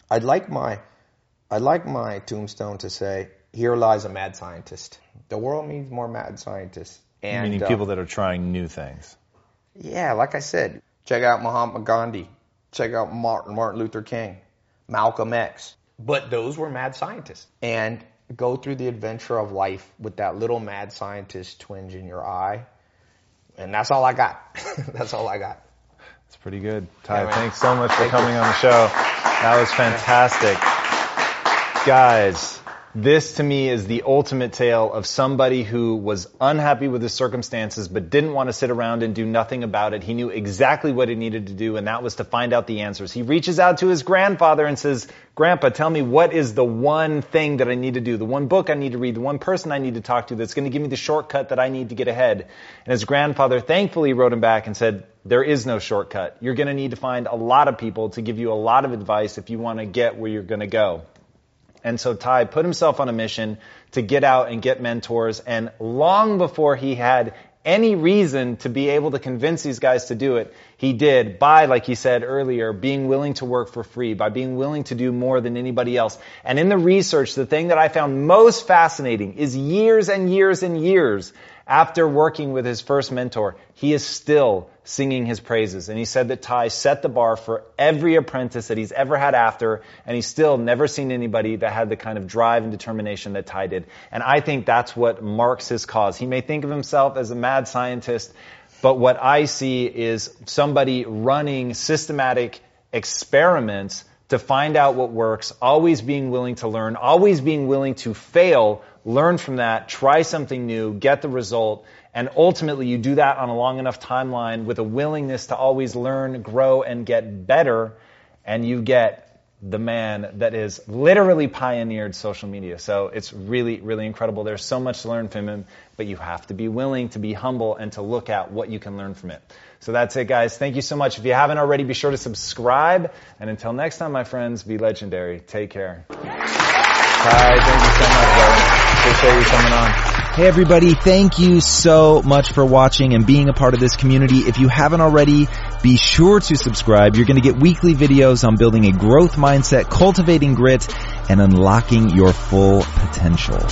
I'd like my I'd like my tombstone to say, "Here lies a mad scientist." The world needs more mad scientists. And Meaning uh, people that are trying new things. yeah, like I said, check out Mahatma Gandhi, check out Martin Martin Luther King, Malcolm X. But those were mad scientists. And go through the adventure of life with that little mad scientist twinge in your eye. And that's all I got. [laughs] that's all I got. It's pretty good. Tai, thanks so much for Thank you. coming on the show. That was fantastic. Guys, this to me is the ultimate tale of somebody who was unhappy with his circumstances but didn't want to sit around and do nothing about it. He knew exactly what he needed to do and that was to find out the answers. He reaches out to his grandfather and says, Grandpa, tell me what is the one thing that I need to do, the one book I need to read, the one person I need to talk to that's going to give me the shortcut that I need to get ahead. And his grandfather thankfully wrote him back and said, there is no shortcut. You're going to need to find a lot of people to give you a lot of advice if you want to get where you're going to go. And so Tai put himself on a mission to get out and get mentors. And long before he had any reason to be able to convince these guys to do it, he did by, like he said earlier, being willing to work for free, by being willing to do more than anybody else. And in the research, the thing that I found most fascinating is years and years and years after working with his first mentor, he is still singing his praises. And he said that Tai set the bar for every apprentice that he's ever had after, and he's still never seen anybody that had the kind of drive and determination that Tai did. And I think that's what marks his cause. He may think of himself as a mad scientist, but what I see is somebody running systematic experiments to find out what works, always being willing to learn, always being willing to fail learn from that, try something new, get the result, and ultimately you do that on a long enough timeline with a willingness to always learn, grow, and get better, and you get the man that is literally pioneered social media. So it's really, really incredible. There's so much to learn from him, but you have to be willing to be humble and to look at what you can learn from it. So that's it, guys. Thank you so much. If you haven't already, be sure to subscribe. And until next time, my friends, be legendary. Take care. Tai, thank you so much. Appreciate you coming on. Hey everybody, thank you so much for watching and being a part of this community. If you haven't already, be sure to subscribe. You're going to get weekly videos on building a growth mindset, cultivating grit, and unlocking your full potential.